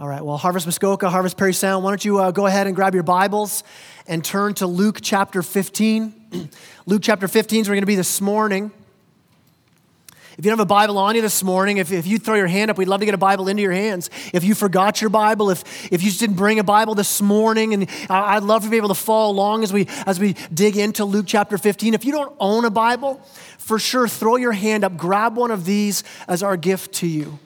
All right, well, Harvest Muskoka, Harvest Parry Sound, why don't you uh, go ahead and grab your Bibles and turn to Luke chapter 15. Luke chapter 15 is where we're going to be this morning. If you don't have a Bible on you this morning, if, if you throw your hand up, we'd love to get a Bible into your hands. If you forgot your Bible, if, if you just didn't bring a Bible this morning, and I'd love to be able to follow along as we, as we dig into Luke chapter 15. If you don't own a Bible, for sure, throw your hand up, grab one of these as our gift to you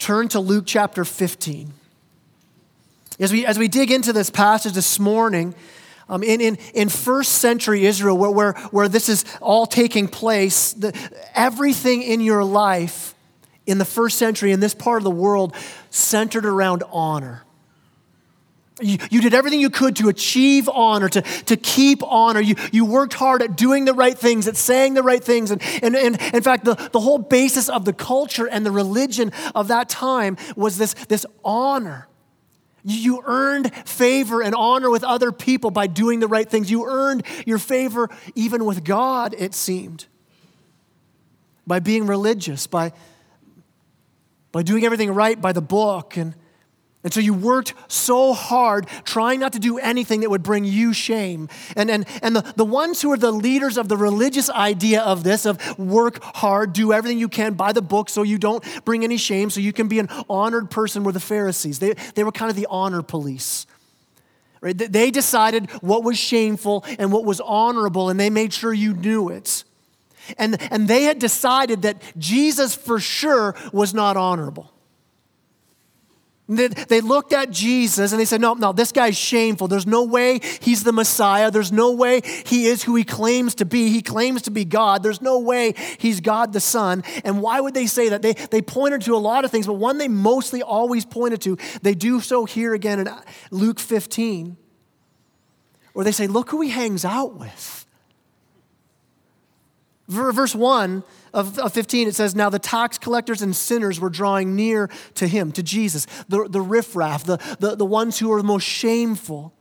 turn to Luke chapter 15. As we, as we dig into this passage this morning, um, in, in, in first century Israel, where, where, where this is all taking place, the, everything in your life in the first century in this part of the world centered around honor. You, you, did everything you could to achieve honor, to, to keep honor. You, you worked hard at doing the right things, at saying the right things. And, and, and in fact, the, the whole basis of the culture and the religion of that time was this, this honor. You earned favor and honor with other people by doing the right things. You earned your favor even with God, it seemed, by being religious, by, by doing everything right by the book and and so you worked so hard trying not to do anything that would bring you shame. And, and, and the, the ones who are the leaders of the religious idea of this, of work hard, do everything you can buy the book so you don't bring any shame, so you can be an honored person, were the Pharisees. They, they were kind of the honor police. Right? They decided what was shameful and what was honorable, and they made sure you knew it. And, and they had decided that Jesus for sure was not honorable. They looked at Jesus and they said, No, no, this guy's shameful. There's no way he's the Messiah. There's no way he is who he claims to be. He claims to be God. There's no way he's God the Son. And why would they say that? They, they pointed to a lot of things, but one they mostly always pointed to, they do so here again in uh, Luke 15, where they say, Look who he hangs out with. Verse 1 of, of 15, it says, Now the tax collectors and sinners were drawing near to him, to Jesus, the, the riffraff, the, the, the ones who were the most shameful.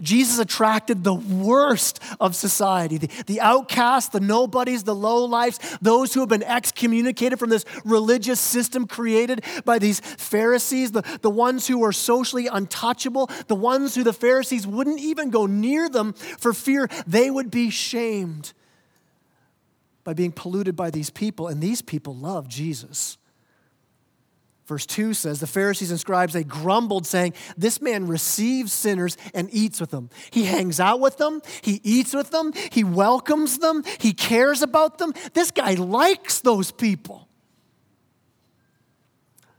Jesus attracted the worst of society the, the outcasts, the nobodies, the low lives, those who have been excommunicated from this religious system created by these Pharisees, the, the ones who were socially untouchable, the ones who the Pharisees wouldn't even go near them for fear they would be shamed by being polluted by these people. And these people love Jesus. Verse 2 says, The Pharisees and scribes, they grumbled, saying, This man receives sinners and eats with them. He hangs out with them, he eats with them, he welcomes them, he cares about them. This guy likes those people.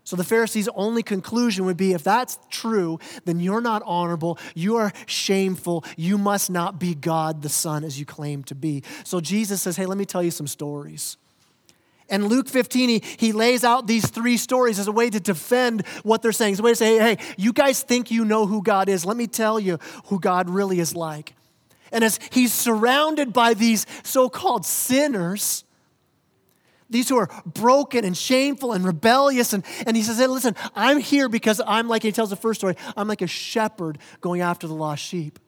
So the Pharisees' only conclusion would be if that's true, then you're not honorable, you are shameful, you must not be God the Son as you claim to be. So Jesus says, Hey, let me tell you some stories. And Luke 15, he, he lays out these three stories as a way to defend what they're saying. It's a way to say, hey, hey, you guys think you know who God is. Let me tell you who God really is like. And as he's surrounded by these so called sinners, these who are broken and shameful and rebellious. And, and he says, hey, listen, I'm here because I'm like, he tells the first story, I'm like a shepherd going after the lost sheep.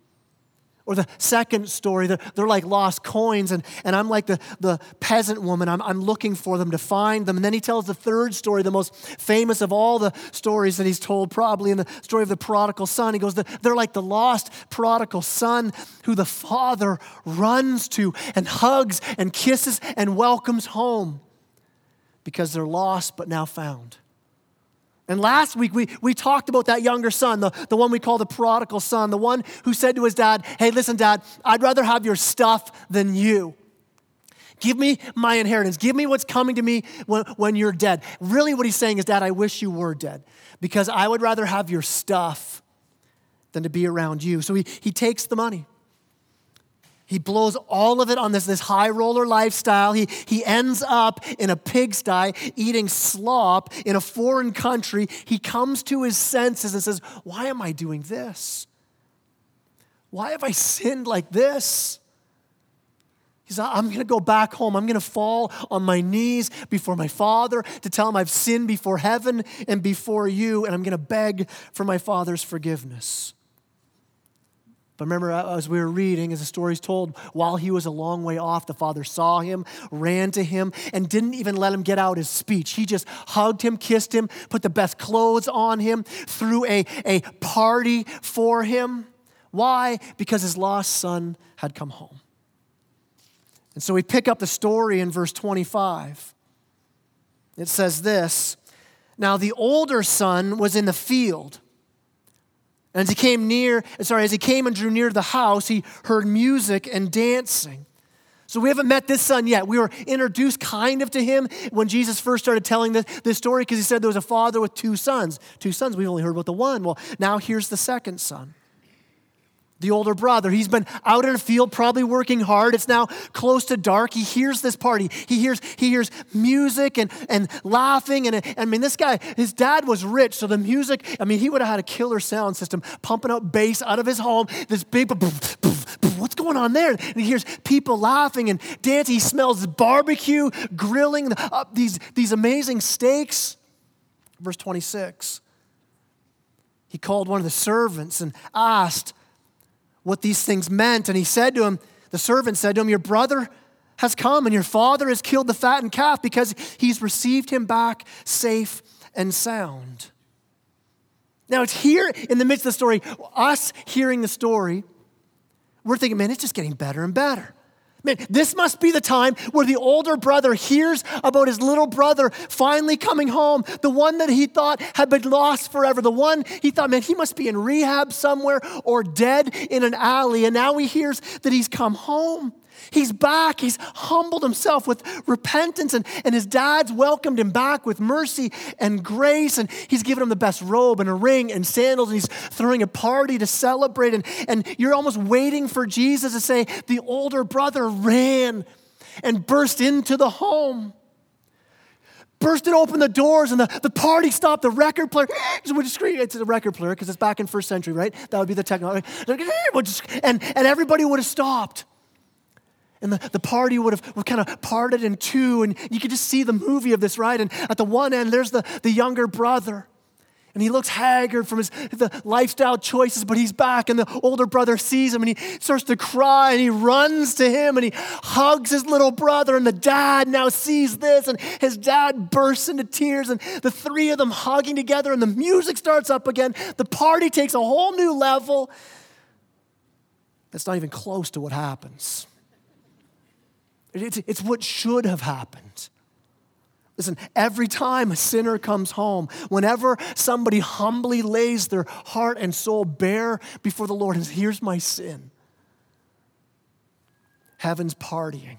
Or the second story, they're, they're like lost coins, and, and I'm like the, the peasant woman. I'm, I'm looking for them to find them. And then he tells the third story, the most famous of all the stories that he's told, probably in the story of the prodigal son. He goes, They're like the lost prodigal son who the father runs to and hugs and kisses and welcomes home because they're lost but now found. And last week, we, we talked about that younger son, the, the one we call the prodigal son, the one who said to his dad, Hey, listen, dad, I'd rather have your stuff than you. Give me my inheritance. Give me what's coming to me when, when you're dead. Really, what he's saying is, Dad, I wish you were dead because I would rather have your stuff than to be around you. So he, he takes the money. He blows all of it on this, this high roller lifestyle. He, he ends up in a pigsty eating slop in a foreign country. He comes to his senses and says, Why am I doing this? Why have I sinned like this? He says, I'm going to go back home. I'm going to fall on my knees before my father to tell him I've sinned before heaven and before you, and I'm going to beg for my father's forgiveness. But remember, uh, as we were reading, as the story's told, while he was a long way off, the father saw him, ran to him, and didn't even let him get out his speech. He just hugged him, kissed him, put the best clothes on him, threw a, a party for him. Why? Because his lost son had come home. And so we pick up the story in verse 25. It says this Now the older son was in the field. And as he came near, sorry, as he came and drew near to the house, he heard music and dancing. So we haven't met this son yet. We were introduced kind of to him when Jesus first started telling this, this story because he said there was a father with two sons. Two sons, we've only heard about the one. Well, now here's the second son the older brother. He's been out in a field, probably working hard. It's now close to dark. He hears this party. He hears, he hears music and, and laughing. And, and I mean, this guy, his dad was rich, so the music, I mean, he would have had a killer sound system pumping out bass out of his home. This big, what's going on there? And he hears people laughing and dancing. He smells barbecue, grilling uh, these, these amazing steaks. Verse 26. He called one of the servants and asked, what these things meant. And he said to him, the servant said to him, Your brother has come, and your father has killed the fattened calf because he's received him back safe and sound. Now, it's here in the midst of the story, us hearing the story, we're thinking, man, it's just getting better and better. Man, this must be the time where the older brother hears about his little brother finally coming home, the one that he thought had been lost forever, the one he thought, man, he must be in rehab somewhere or dead in an alley. And now he hears that he's come home. He's back. He's humbled himself with repentance, and, and his dad's welcomed him back with mercy and grace. And he's given him the best robe and a ring and sandals, and he's throwing a party to celebrate. And, and you're almost waiting for Jesus to say, The older brother ran and burst into the home. Bursted open the doors and the, the party stopped. The record player, just scream, it's a record player because it's back in first century, right? That would be the technology. And, and everybody would have stopped. And the, the party would have, would kind of parted in two, and you could just see the movie of this, right? And at the one end, there's the, the younger brother. And he looks haggard from his the lifestyle choices, but he's back, and the older brother sees him and he starts to cry and he runs to him and he hugs his little brother. And the dad now sees this, and his dad bursts into tears, and the three of them hugging together, and the music starts up again. The party takes a whole new level. That's not even close to what happens. It's, it's what should have happened. Listen, every time a sinner comes home, whenever somebody humbly lays their heart and soul bare before the Lord and says, Here's my sin, heaven's partying.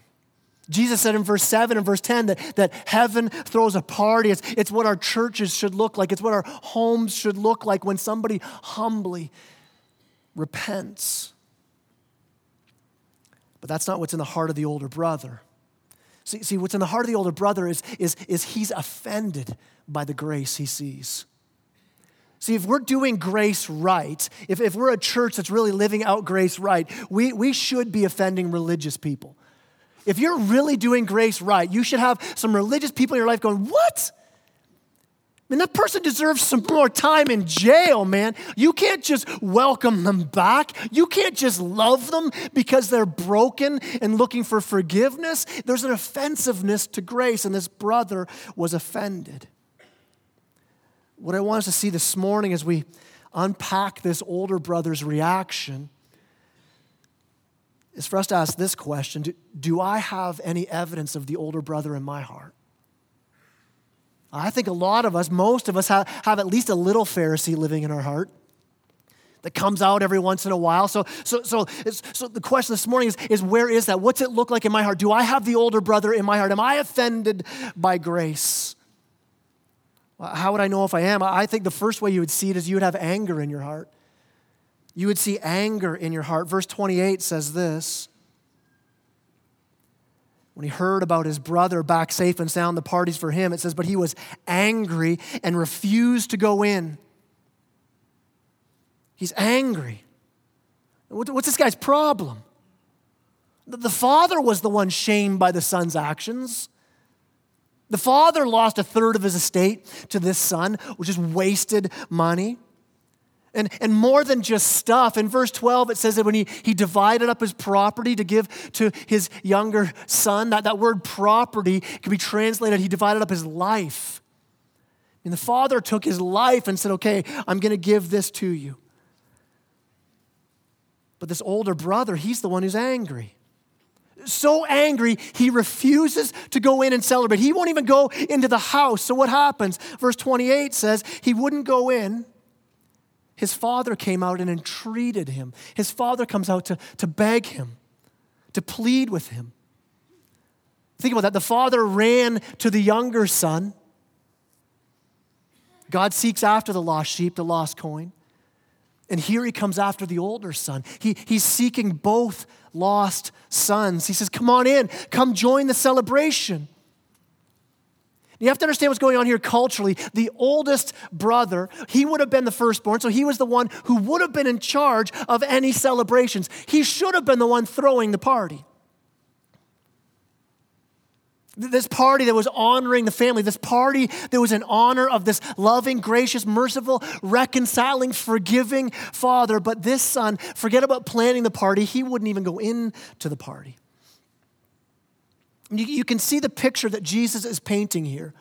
Jesus said in verse 7 and verse 10 that, that heaven throws a party. It's, it's what our churches should look like, it's what our homes should look like when somebody humbly repents. But that's not what's in the heart of the older brother. See, see what's in the heart of the older brother is, is, is he's offended by the grace he sees. See, if we're doing grace right, if, if we're a church that's really living out grace right, we, we should be offending religious people. If you're really doing grace right, you should have some religious people in your life going, What? Mean, that person deserves some more time in jail, man. You can't just welcome them back. You can't just love them because they're broken and looking for forgiveness. There's an offensiveness to grace, and this brother was offended. What I want us to see this morning as we unpack this older brother's reaction is for us to ask this question do, do I have any evidence of the older brother in my heart? I think a lot of us, most of us, have, have at least a little Pharisee living in our heart that comes out every once in a while. So, so, so, so the question this morning is, is where is that? What's it look like in my heart? Do I have the older brother in my heart? Am I offended by grace? How would I know if I am? I think the first way you would see it is you would have anger in your heart. You would see anger in your heart. Verse 28 says this when he heard about his brother back safe and sound, the parties for him, it says, but he was angry and refused to go in. He's angry. What's this guy's problem? The father was the one shamed by the son's actions. The father lost a third of his estate to this son, which is wasted money. And, and more than just stuff, in verse 12, it says that when he, he divided up his property to give to his younger son, that, that word property can be translated, he divided up his life. And the father took his life and said, Okay, I'm going to give this to you. But this older brother, he's the one who's angry. So angry, he refuses to go in and celebrate. He won't even go into the house. So, what happens? Verse 28 says he wouldn't go in. His father came out and entreated him. His father comes out to, to beg him, to plead with him. Think about that. The father ran to the younger son. God seeks after the lost sheep, the lost coin. And here he comes after the older son. He, he's seeking both lost sons. He says, Come on in, come join the celebration. You have to understand what's going on here culturally. The oldest brother, he would have been the firstborn, so he was the one who would have been in charge of any celebrations. He should have been the one throwing the party. This party that was honoring the family, this party that was in honor of this loving, gracious, merciful, reconciling, forgiving father. But this son, forget about planning the party, he wouldn't even go into the party. You, you can see the picture that Jesus is painting here.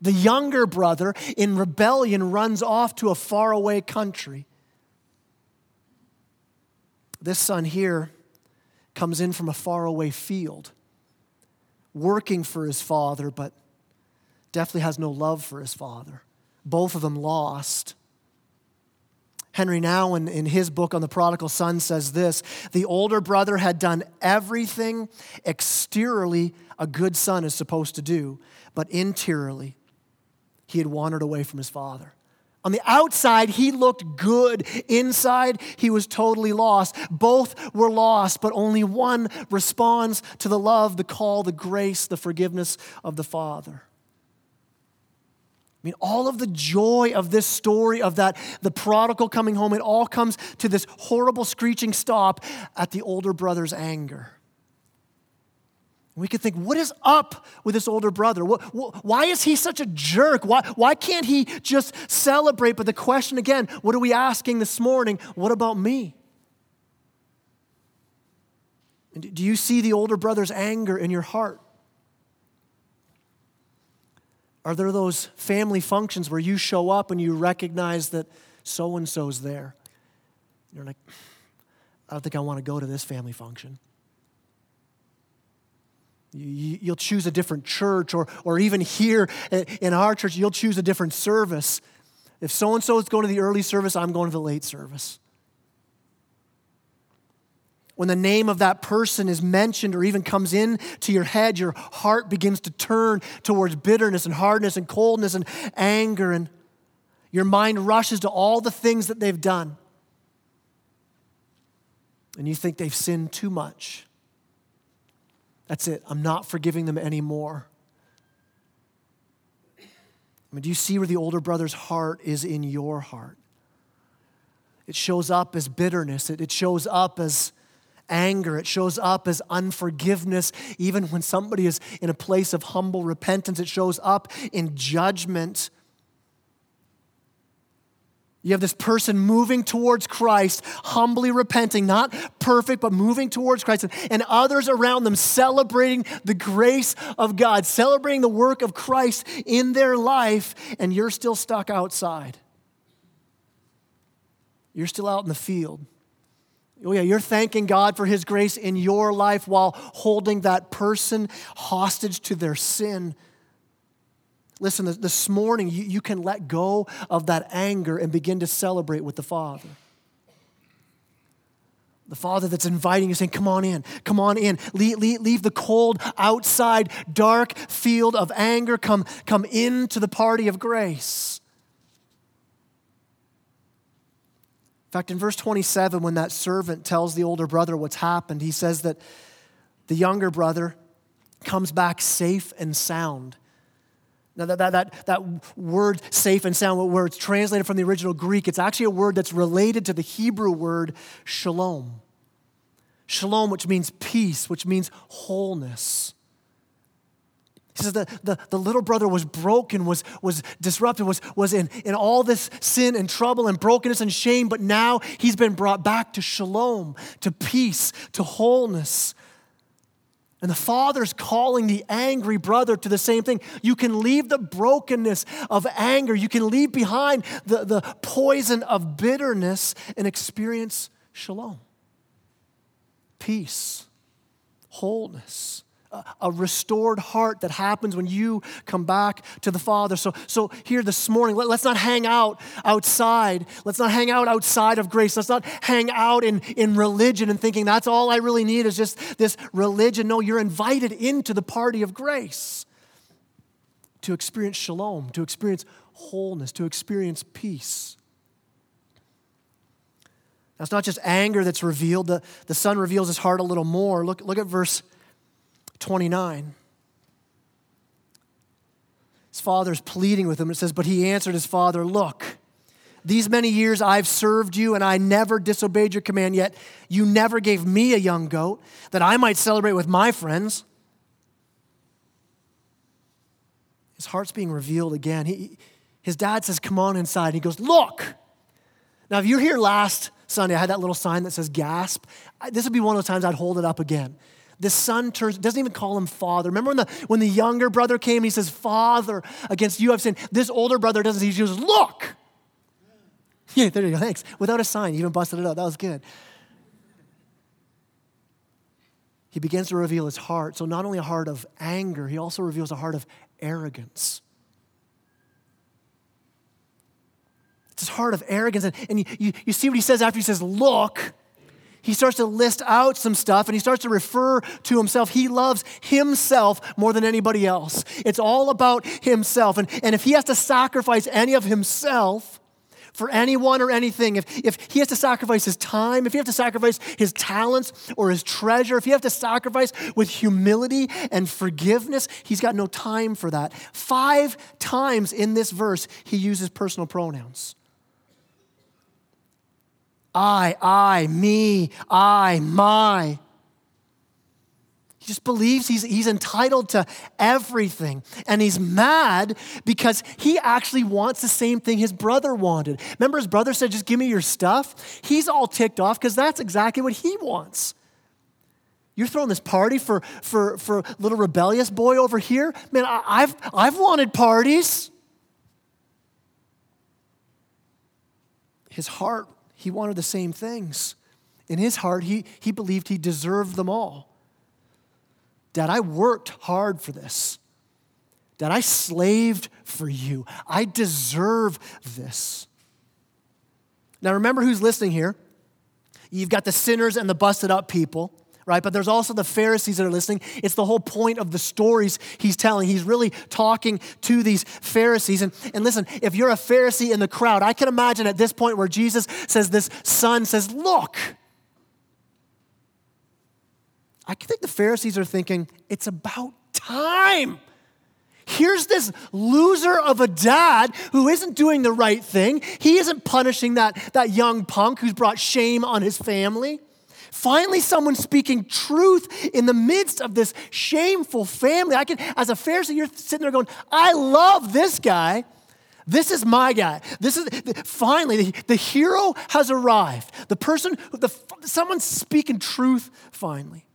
The younger brother in rebellion runs off to a faraway country. This son here comes in from a faraway field working for his father, but definitely has no love for his father. Both of them lost. Henry Nouwen, in his book on the prodigal son, says this The older brother had done everything exteriorly a good son is supposed to do, but interiorly, he had wandered away from his father. On the outside, he looked good. Inside, he was totally lost. Both were lost, but only one responds to the love, the call, the grace, the forgiveness of the Father. I mean, all of the joy of this story of that, the prodigal coming home, it all comes to this horrible screeching stop at the older brother's anger. We could think, what is up with this older brother? Why is he such a jerk? Why, why can't he just celebrate? But the question again, what are we asking this morning? What about me? Do you see the older brother's anger in your heart? Are there those family functions where you show up and you recognize that so and so's there? You're like, I don't think I want to go to this family function. You'll choose a different church, or, or even here in our church, you'll choose a different service. If so and so is going to the early service, I'm going to the late service. When the name of that person is mentioned or even comes in to your head, your heart begins to turn towards bitterness and hardness and coldness and anger, and your mind rushes to all the things that they've done. And you think they've sinned too much. That's it. I'm not forgiving them anymore. I mean, do you see where the older brother's heart is in your heart? It shows up as bitterness, it, it shows up as anger, it shows up as unforgiveness. Even when somebody is in a place of humble repentance, it shows up in judgment. You have this person moving towards Christ, humbly repenting, not perfect, but moving towards Christ, and others around them celebrating the grace of God, celebrating the work of Christ in their life, and you're still stuck outside. You're still out in the field. Oh, yeah, you're thanking God for His grace in your life while holding that person hostage to their sin Listen, this morning you, you can let go of that anger and begin to celebrate with the Father. The Father that's inviting you, saying, Come on in, come on in. Leave, leave, leave, the cold, outside, dark field of anger. Come, come into the party of grace. In fact, in verse 27, when that servant tells the older brother what's happened, he says that the younger brother comes back safe and sound. Now, that, that, that, that word safe and sound, where it's translated from the original Greek, it's actually a word that's related to the Hebrew word shalom. Shalom, which means peace, which means wholeness. He says that the, the little brother was broken, was, was disrupted, was, was in, in all this sin and trouble and brokenness and shame, but now he's been brought back to shalom, to peace, to wholeness. And the father's calling the angry brother to the same thing. You can leave the brokenness of anger, you can leave behind the, the poison of bitterness and experience shalom, peace, wholeness a restored heart that happens when you come back to the Father. So, so here this morning, let, us not hang out outside. Let's not hang out outside of grace. Let's not hang out in, in religion and thinking that's all I really need is just this religion. No, you're invited into the party of grace to experience shalom, to experience wholeness, to experience peace. Now, it's not just anger that's revealed. The, the Son reveals his heart a little more. Look, look at verse 29. His father's pleading with him. It says, But he answered his father, Look, these many years I've served you, and I never disobeyed your command, yet you never gave me a young goat that I might celebrate with my friends. His heart's being revealed again. He, his dad says, Come on inside. He goes, Look. Now, if you're here last Sunday, I had that little sign that says gasp. This would be one of those times I'd hold it up again the son turns, doesn't even call him father. Remember when the, when the younger brother came, he says, Father, against you I've sinned. This older brother doesn't, he goes, Look. Yeah, there you go, thanks. Without a sign, you even busted it out. That was good. He begins to reveal his heart. So, not only a heart of anger, he also reveals a heart of arrogance. It's his heart of arrogance. And, and you, you, you see what he says after he says, Look he starts to list out some stuff and he starts to refer to himself. He loves himself more than anybody else. It's all about himself. And, and if he has to sacrifice any of himself, for anyone or anything, if, if he has to sacrifice his time, if he has to sacrifice his talents or his treasure, if he has to sacrifice with humility and forgiveness, he's got no time for that. Five times in this verse, he uses personal pronouns. I, I, me, I, my. He just believes he's, he's entitled to everything. And he's mad because he actually wants the same thing his brother wanted. Remember, his brother said, Just give me your stuff? He's all ticked off because that's exactly what he wants. You're throwing this party for, for, for little rebellious boy over here? Man, I, I've, I've wanted parties. His heart he wanted the same things. In his heart, he, he believed he deserved them all. Dad, I worked hard for this. Dad, I slaved for you. I deserve this. Now, remember who's listening here. You've got the sinners and the busted up people right? But there's also the Pharisees that are listening. It's the whole point of the stories he's telling. He's really talking to these Pharisees. And, and listen, if you're a Pharisee in the crowd, I can imagine at this point where Jesus says, This son says, Look. I think the Pharisees are thinking, It's about time. Here's this loser of a dad who isn't doing the right thing. He isn't punishing that, that young punk who's brought shame on his family. Finally, someone speaking truth in the midst of this shameful family. I can, as a Pharisee, you're sitting there going, I love this guy. This is my guy. This is finally the, the hero has arrived. The person, the, someone's speaking truth finally.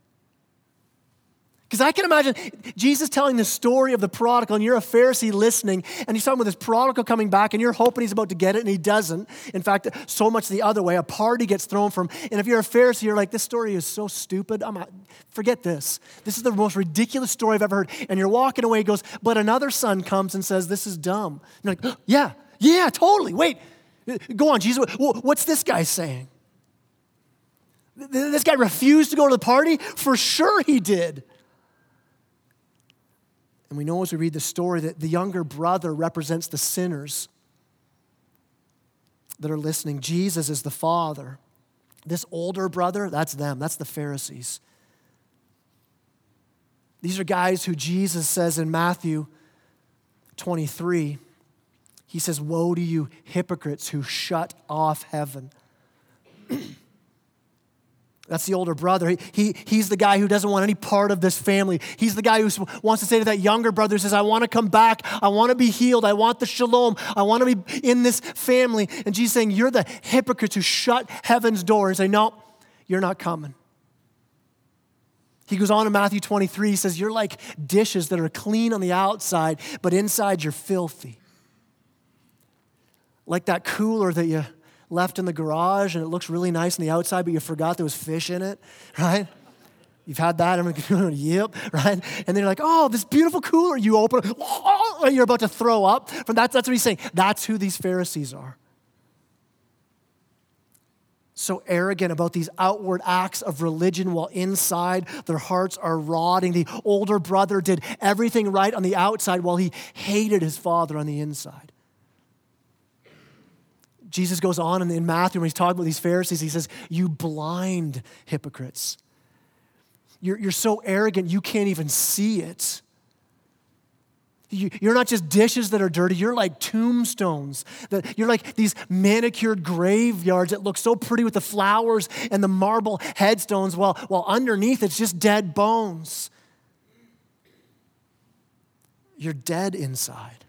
Because I can imagine Jesus telling the story of the prodigal, and you're a Pharisee listening, and he's talking with this prodigal coming back, and you're hoping he's about to get it, and he doesn't. In fact, so much the other way, a party gets thrown from. And if you're a Pharisee, you're like, this story is so stupid. I'm not, forget this. This is the most ridiculous story I've ever heard. And you're walking away, he goes, but another son comes and says, this is dumb. And you're like, yeah, yeah, totally. Wait, go on, Jesus. What's this guy saying? This guy refused to go to the party? For sure he did. And we know as we read the story that the younger brother represents the sinners that are listening. Jesus is the father. This older brother, that's them, that's the Pharisees. These are guys who Jesus says in Matthew 23, he says, Woe to you, hypocrites who shut off heaven. That's the older brother. He, he, he's the guy who doesn't want any part of this family. He's the guy who wants to say to that younger brother, says, I want to come back. I want to be healed. I want the shalom. I want to be in this family. And Jesus saying, You're the hypocrites who shut heaven's door and say, No, you're not coming. He goes on in Matthew 23, he says, You're like dishes that are clean on the outside, but inside you're filthy. Like that cooler that you left in the garage and it looks really nice on the outside, but you forgot there was fish in it, right? You've had that. I'm like, yep, right? And then you're like, oh, this beautiful cooler. You open it, you're about to throw up. From that, that's what he's saying. That's who these Pharisees are. So arrogant about these outward acts of religion while inside their hearts are rotting. The older brother did everything right on the outside while he hated his father on the inside. Jesus goes on in, in Matthew when he's talking about these Pharisees, he says, You blind hypocrites. You're, you're so arrogant, you can't even see it. You, you're not just dishes that are dirty, you're like tombstones. That you're like these manicured graveyards that look so pretty with the flowers and the marble headstones, while, while underneath it's just dead bones. You're dead inside.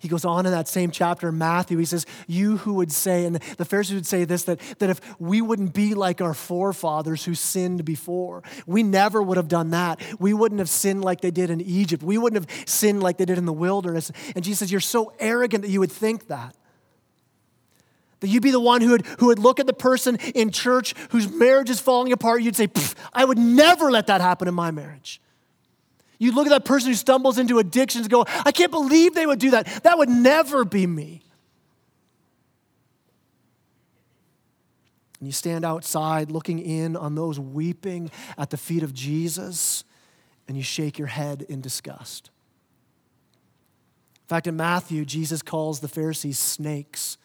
He goes on in that same chapter, Matthew, he says, You who would say, and the Pharisees would say this, that, that if we wouldn't be like our forefathers who sinned before, we never would have done that. We wouldn't have sinned like they did in Egypt. We wouldn't have sinned like they did in the wilderness. And Jesus says, You're so arrogant that you would think that. That you'd be the one who would, who would look at the person in church whose marriage is falling apart, you'd say, I would never let that happen in my marriage. You look at that person who stumbles into addictions and go, I can't believe they would do that. That would never be me. And you stand outside looking in on those weeping at the feet of Jesus, and you shake your head in disgust. In fact, in Matthew, Jesus calls the Pharisees snakes.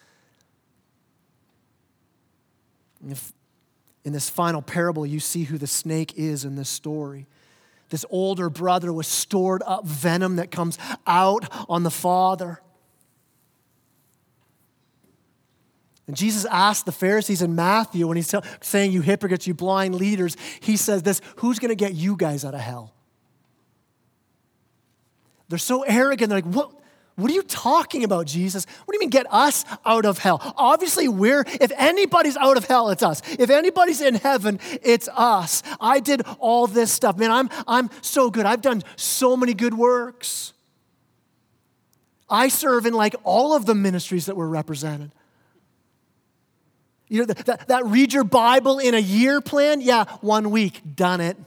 in this final parable, you see who the snake is in this story this older brother was stored up venom that comes out on the father. And Jesus asked the Pharisees in Matthew when he's saying, You hypocrites, you blind leaders, he says this Who's going to get you guys out of hell? They're so arrogant. They're like, What? What are you talking about, Jesus? What do you mean get us out of hell? Obviously, we're, if anybody's out of hell, it's us. If anybody's in heaven, it's us. I did all this stuff. Man, I'm, I'm so good. I've done so many good works. I serve in like all of the ministries that were represented. You know, that, that, that read your Bible in a year plan? Yeah, one week, done it.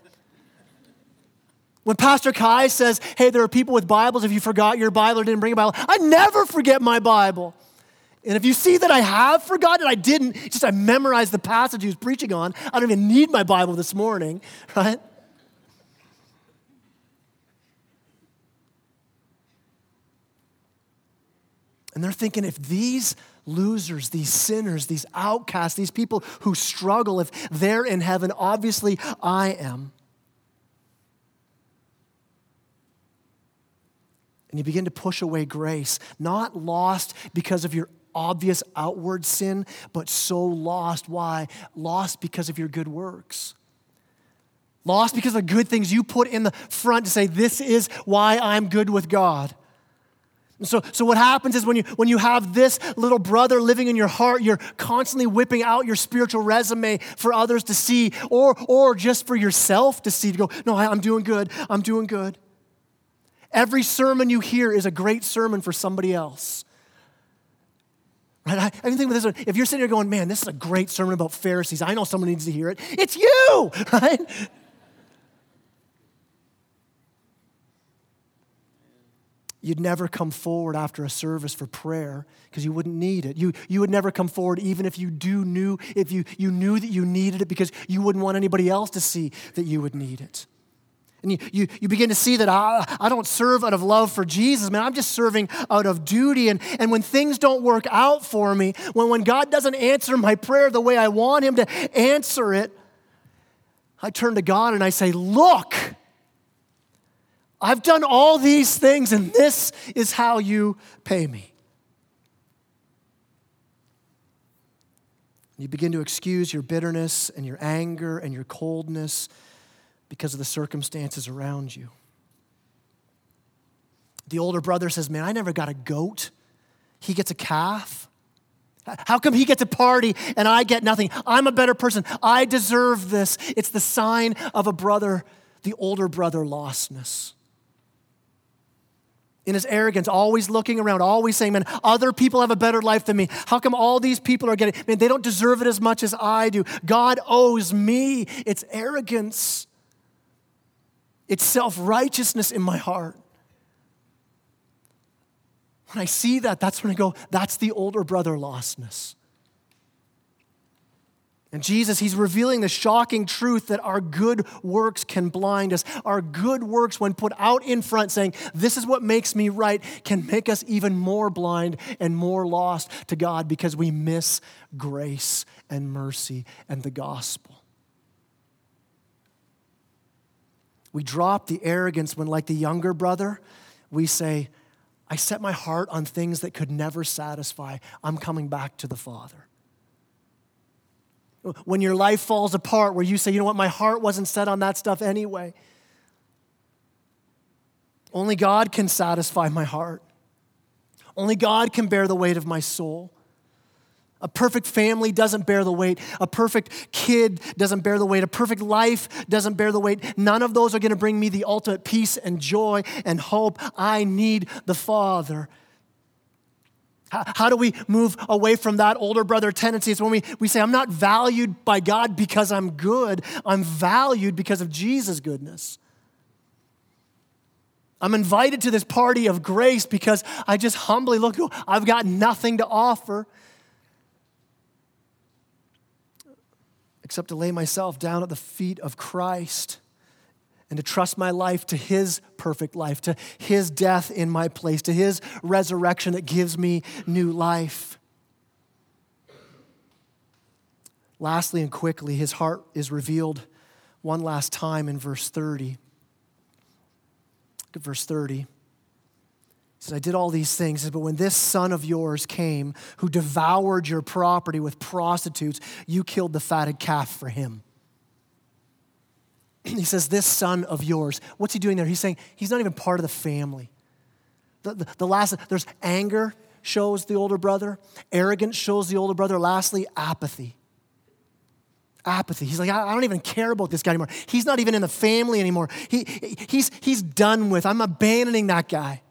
When Pastor Kai says, hey, there are people with Bibles, if you forgot your Bible or didn't bring a Bible, I never forget my Bible. And if you see that I have forgotten, I didn't, just I memorized the passage he was preaching on. I don't even need my Bible this morning, right? And they're thinking if these losers, these sinners, these outcasts, these people who struggle, if they're in heaven, obviously I am. And you begin to push away grace, not lost because of your obvious outward sin, but so lost. Why? Lost because of your good works. Lost because of the good things you put in the front to say, This is why I'm good with God. so, so what happens is when you, when you have this little brother living in your heart, you're constantly whipping out your spiritual resume for others to see or, or just for yourself to see, to go, no, I, I'm doing good, I'm doing good. Every sermon you hear is a great sermon for somebody else. Right? I, I think with this one, if you're sitting here going, man, this is a great sermon about Pharisees, I know someone needs to hear it. It's you, right? You'd never come forward after a service for prayer because you wouldn't need it. You, you would never come forward even if you do knew, if you, you knew that you needed it because you wouldn't want anybody else to see that you would need it. And you, you, you begin to see that I, I don't serve out of love for Jesus, man. I'm just serving out of duty. And, and when things don't work out for me, when, when God doesn't answer my prayer the way I want Him to answer it, I turn to God and I say, Look, I've done all these things, and this is how you pay me. You begin to excuse your bitterness and your anger and your coldness because of the circumstances around you. The older brother says, Man, I never got a goat. He gets a calf. How come he gets a party and I get nothing? I'm a better person. I deserve this. It's the sign of a brother, the older brother lostness. In his arrogance, always looking around, always saying, Man, other people have a better life than me. How come all these people are getting, man, they don't deserve it as much as I do. God owes me. It's arrogance, it's self righteousness in my heart. When I see that, that's when I go, that's the older brother lostness. And Jesus, he's revealing the shocking truth that our good works can blind us. Our good works, when put out in front, saying, This is what makes me right, can make us even more blind and more lost to God because we miss grace and mercy and the gospel. We drop the arrogance when, like the younger brother, we say, I set my heart on things that could never satisfy. I'm coming back to the Father. When your life falls apart, where you say, you know what, my heart wasn't set on that stuff anyway. Only God can satisfy my heart. Only God can bear the weight of my soul. A perfect family doesn't bear the weight. A perfect kid doesn't bear the weight. A perfect life doesn't bear the weight. None of those are going to bring me the ultimate peace and joy and hope. I need the Father. How, do we move away from that older brother tendency? It's when we, we say, I'm not valued by God because I'm good, I'm valued because of Jesus' goodness. I'm invited to this party of grace because I just humbly look, I've got nothing to offer. Except to lay myself down at the feet of Christ and to trust my life to His perfect life, to His death in my place, to His resurrection that gives me new life. Lastly and quickly, His heart is revealed one last time in verse 30. Look at verse 30 says, I did all these things. But when this son of yours came, who devoured your property with prostitutes, you killed the fatted calf for him. He says, This son of yours. What's he doing there? He's saying he's not even part of the family. The, the, the last, there's anger shows the older brother, arrogance shows the older brother. Lastly, apathy apathy. He's like, I, don't even care about this guy anymore. He's not even in the family anymore. He, he's, he's done with. I'm abandoning that guy.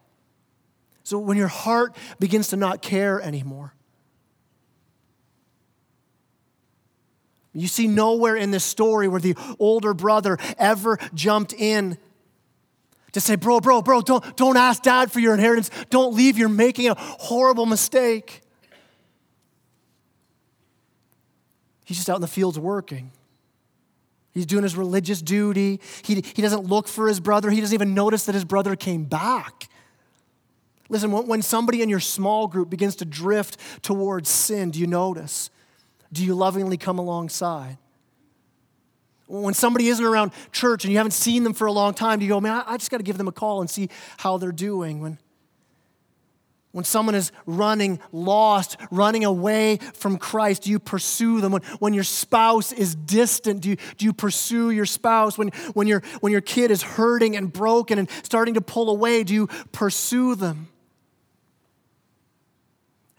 So when your heart begins to not care anymore, you see nowhere in this story where the older brother ever jumped in to say, Bro, bro, bro, don't, don't ask dad for your inheritance. Don't leave. You're making a horrible mistake. He's just out in the fields working. He's doing his religious duty. He, he doesn't look for his brother. He doesn't even notice that his brother came back. Listen, when somebody in your small group begins to drift towards sin, do you notice? Do you lovingly come alongside? When somebody isn't around church and you haven't seen them for a long time, do you go, man, I just got to give them a call and see how they're doing? When, when someone is running lost, running away from Christ, do you pursue them? When, when your spouse is distant, do you, do you pursue your spouse? When, when, your, when your kid is hurting and broken and starting to pull away, do you pursue them?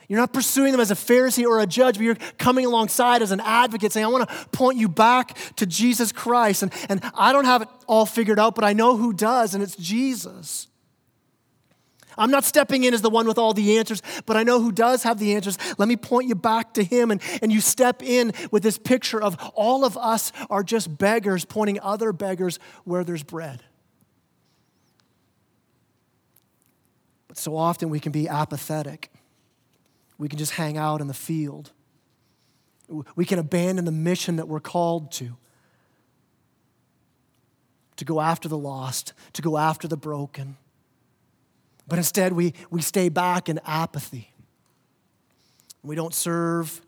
You're not pursuing them as a Pharisee or a judge, but you're coming alongside as an advocate saying, I want to point you back to Jesus Christ. And, and I don't have it all figured out, but I know who does, and it's Jesus. I'm not stepping in as the one with all the answers, but I know who does have the answers. Let me point you back to him. And, and you step in with this picture of all of us are just beggars pointing other beggars where there's bread. But so often we can be apathetic. We can just hang out in the field. We can abandon the mission that we're called to to go after the lost, to go after the broken. But instead, we, we stay back in apathy. We don't serve,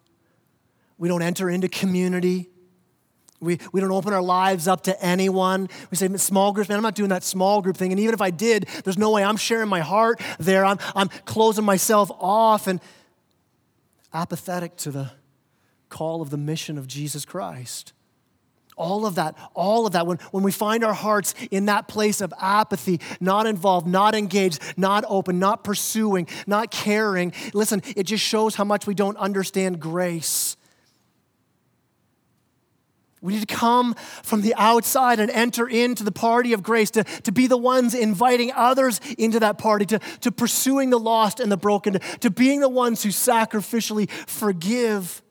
we don't enter into community. We, we don't open our lives up to anyone. We say, small groups, man, I'm not doing that small group thing. And even if I did, there's no way I'm sharing my heart there. I'm, I'm closing myself off. And apathetic to the call of the mission of Jesus Christ. All of that, all of that, when, when we find our hearts in that place of apathy, not involved, not engaged, not open, not pursuing, not caring, listen, it just shows how much we don't understand grace. We need to come from the outside and enter into the party of grace, to, to be the ones inviting others into that party, to, to pursuing the lost and the broken, to, to being the ones who sacrificially forgive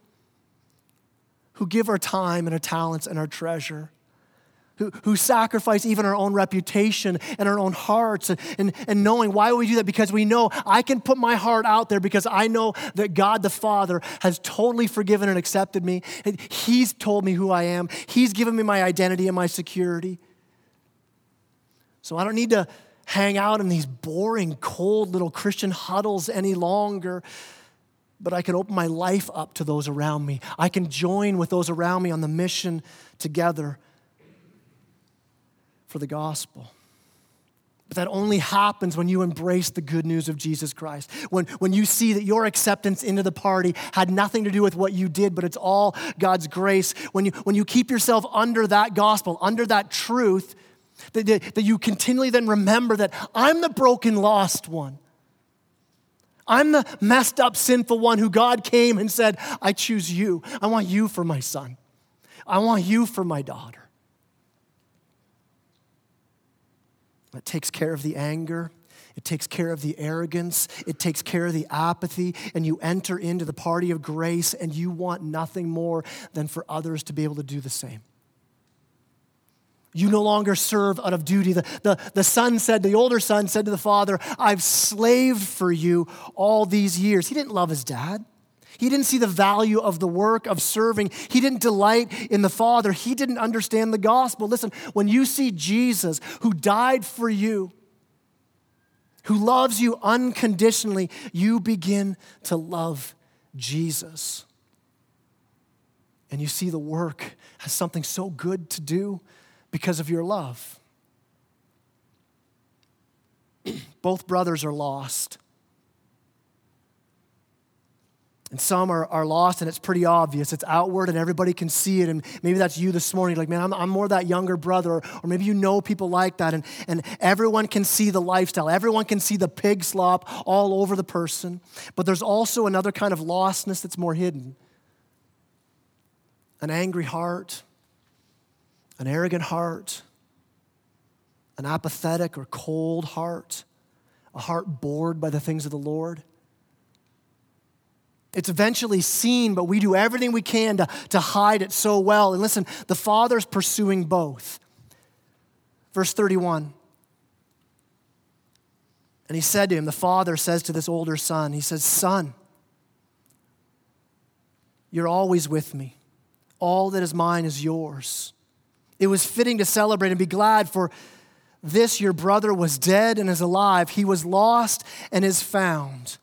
who give our time and our talents and our treasure, who, who sacrifice even our own reputation and our own hearts, and, and, and knowing why we do that because we know I can put my heart out there because I know that God the Father has totally forgiven and accepted me. And He's told me who I am, He's given me my identity and my security. So I don't need to hang out in these boring, cold little Christian huddles any longer but I can open my life up to those around me. I can join with those around me on the mission together for the gospel. But that only happens when you embrace the good news of Jesus Christ. When, when you see that your acceptance into the party had nothing to do with what you did, but it's all God's grace. When you, when you keep yourself under that gospel, under that truth, that, that, that you continually then remember that I'm the broken, lost one. I'm the messed up, sinful one who God came and said, I choose you. I want you for my son. I want you for my daughter. It takes care of the anger. It takes care of the arrogance. It takes care of the apathy. And you enter into the party of grace and you want nothing more than for others to be able to do the same. You no longer serve out of duty. The, the, the son said, the older son said to the father, I've slaved for you all these years. He didn't love his dad. He didn't see the value of the work of serving. He didn't delight in the Father. He didn't understand the gospel. Listen, when you see Jesus who died for you, who loves you unconditionally, you begin to love Jesus. And you see the work has something so good to do because of your love. Both brothers are lost. And some are, are lost, and it's pretty obvious. It's outward, and everybody can see it. And maybe that's you this morning. Like, man, I'm, I'm more that younger brother. Or, or maybe you know people like that. And, and everyone can see the lifestyle, everyone can see the pig slop all over the person. But there's also another kind of lostness that's more hidden an angry heart, an arrogant heart, an apathetic or cold heart, a heart bored by the things of the Lord. It's eventually seen, but we do everything we can to, to hide it so well. And listen, the Father's pursuing both. Verse 31. And he said to him, the father says to this older son, he says, Son, you're always with me. All that is mine is yours. It was fitting to celebrate and be glad, for this your brother was dead and is alive. He was lost and is found.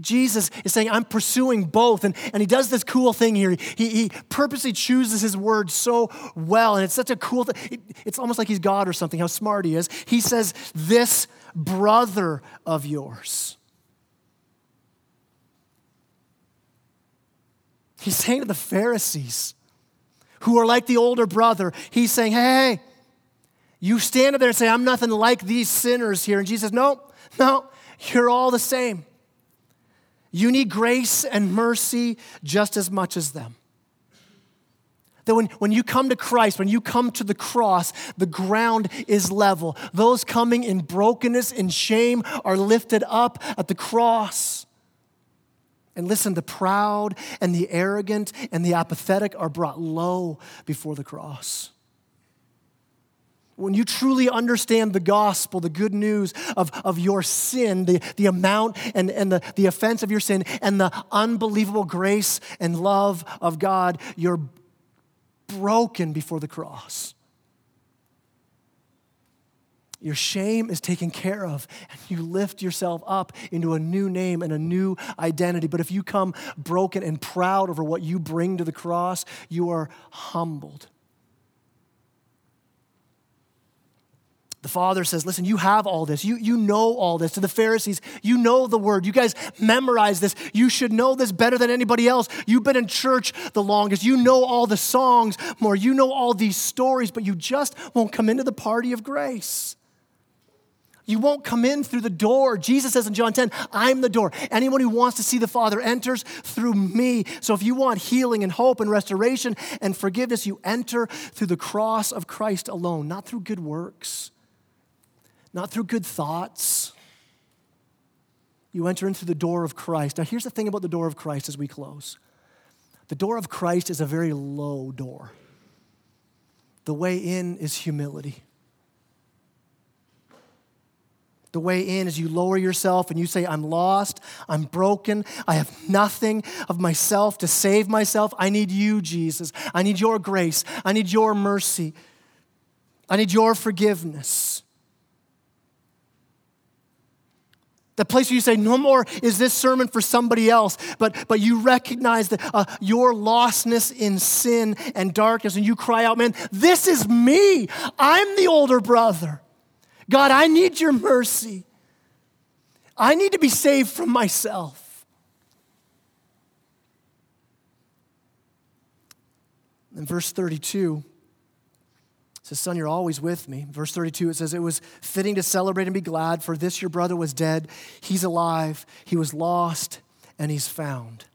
Jesus is saying, I'm pursuing both. And, and he does this cool thing here. He, he purposely chooses his words so well. And it's such a cool thing. It, it's almost like he's God or something, how smart he is. He says, This brother of yours. He's saying to the Pharisees, who are like the older brother, he's saying, hey, hey, you stand up there and say, I'm nothing like these sinners here. And Jesus says, no, no, you're all the same. You need grace and mercy just as much as them. That when, when you come to Christ, when you come to the cross, the ground is level. Those coming in brokenness and shame are lifted up at the cross. And listen, the proud and the arrogant and the apathetic are brought low before the cross. When you truly understand the gospel, the good news of, of your sin, the, the amount and, and the, the offense of your sin, and the unbelievable grace and love of God, you're broken before the cross. Your shame is taken care of, and you lift yourself up into a new name and a new identity. But if you come broken and proud over what you bring to the cross, you are humbled. The father says, Listen, you have all this. You, you know all this. To the Pharisees, you know the word. You guys memorize this. You should know this better than anybody else. You've been in church the longest. You know all the songs more. You know all these stories, but you just won't come into the party of grace. You won't come in through the door. Jesus says in John 10, I'm the door. Anyone who wants to see the Father enters through me. So if you want healing and hope and restoration and forgiveness, you enter through the cross of Christ alone, not through good works, not through good thoughts. You enter into the door of Christ. Now, here's the thing about the door of Christ as we close the door of Christ is a very low door, the way in is humility. The way in is you lower yourself and you say, I'm lost, I'm broken, I have nothing of myself to save myself. I need you, Jesus. I need your grace. I need your mercy. I need your forgiveness. The place where you say, No more is this sermon for somebody else, but, but you recognize that, uh, your lostness in sin and darkness, and you cry out, Man, this is me. I'm the older brother. God, I need your mercy. I need to be saved from myself. In verse 32, it says, Son, you're always with me. Verse 32, it says, It was fitting to celebrate and be glad, for this your brother was dead. He's alive. He was lost, and he's found.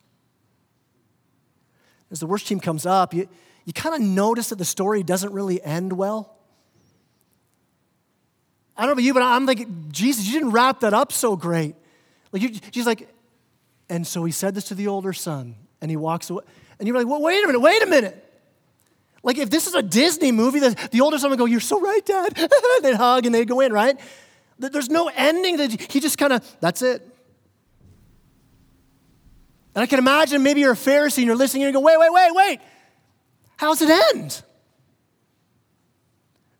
As the worship team comes up, you, you kind of notice that the story doesn't really end well. I don't know about you, but I'm like, Jesus, you didn't wrap that up so great. Like, you, she's like, and so he said this to the older son, and he walks away. And you're like, well, wait a minute, wait a minute. Like, if this is a Disney movie, the, the older son would go, You're so right, Dad. they'd hug and they'd go in, right? There's no ending. That he just kind of, that's it. And I can imagine maybe you're a Pharisee and you're listening and you go, Wait, wait, wait, wait. How's it end?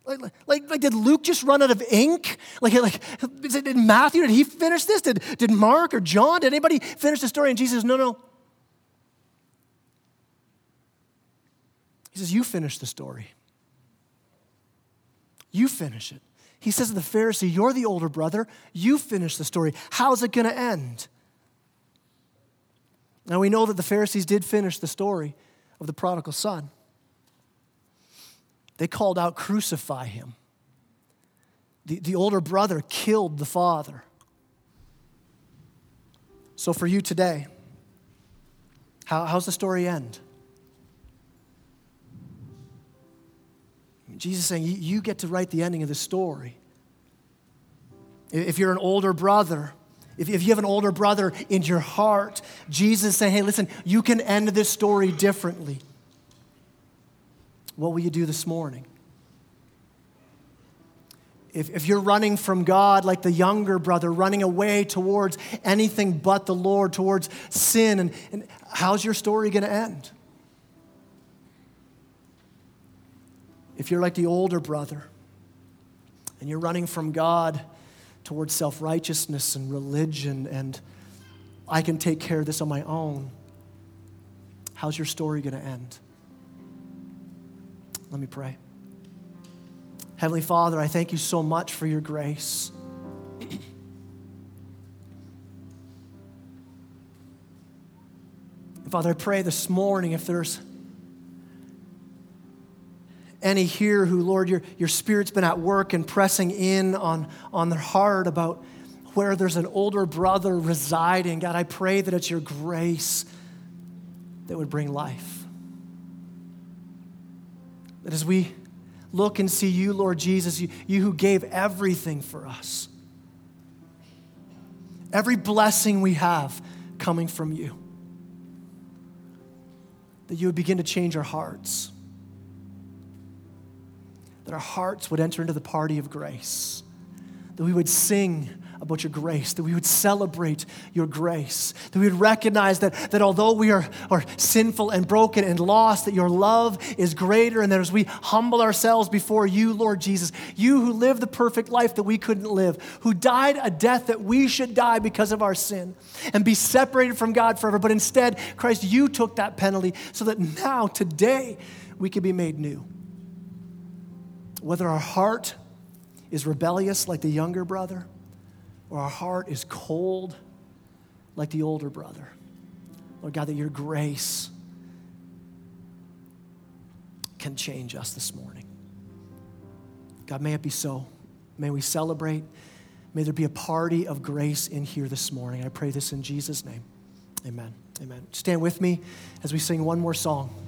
Like, like, like, did Luke just run out of ink? Like, like did Matthew, did he finish this? Did, did Mark or John, did anybody finish the story? And Jesus no, no. He says, you finish the story. You finish it. He says to the Pharisee, you're the older brother. You finish the story. How's it going to end? Now, we know that the Pharisees did finish the story of the prodigal son. They called out, Crucify him. The, the older brother killed the father. So, for you today, how, how's the story end? Jesus saying, you, get to write the ending of the story. If you're an older brother, if, if you have an older brother in your heart, Jesus saying, hey, listen, you can end this story differently. What will you do this morning? If, if you're running from God like the younger brother, running away towards anything but the Lord, towards sin, and, and how's your story going to end? If you're like the older brother and you're running from God towards self righteousness and religion, and I can take care of this on my own, how's your story going to end? Let me pray. Heavenly Father, I thank you so much for your grace. Father, I pray this morning if there's any here who, Lord, your, your Spirit's been at work and pressing in on, on their heart about where there's an older brother residing, God, I pray that it's your grace that would bring life. That as we look and see you, Lord Jesus, you, you who gave everything for us, every blessing we have coming from you, that you would begin to change our hearts, that our hearts would enter into the party of grace, that we would sing about your grace, that we would celebrate your grace, that we would recognize that, that although we are, are sinful and broken and lost, that your love is greater, and that as we humble ourselves before you, Lord Jesus, you who lived the perfect life that we couldn't live, who died a death that we should die because of our sin and be separated from God forever, but instead, Christ, you took that penalty so that now, today, we can be made new. Whether our heart is rebellious like the younger brother, or our heart is cold like the older brother. Lord God, that your grace can change us this morning. God, may it be so. May we celebrate. May there be a party of grace in here this morning. I pray this in Jesus' name. Amen. Amen. Stand with me as we sing one more song.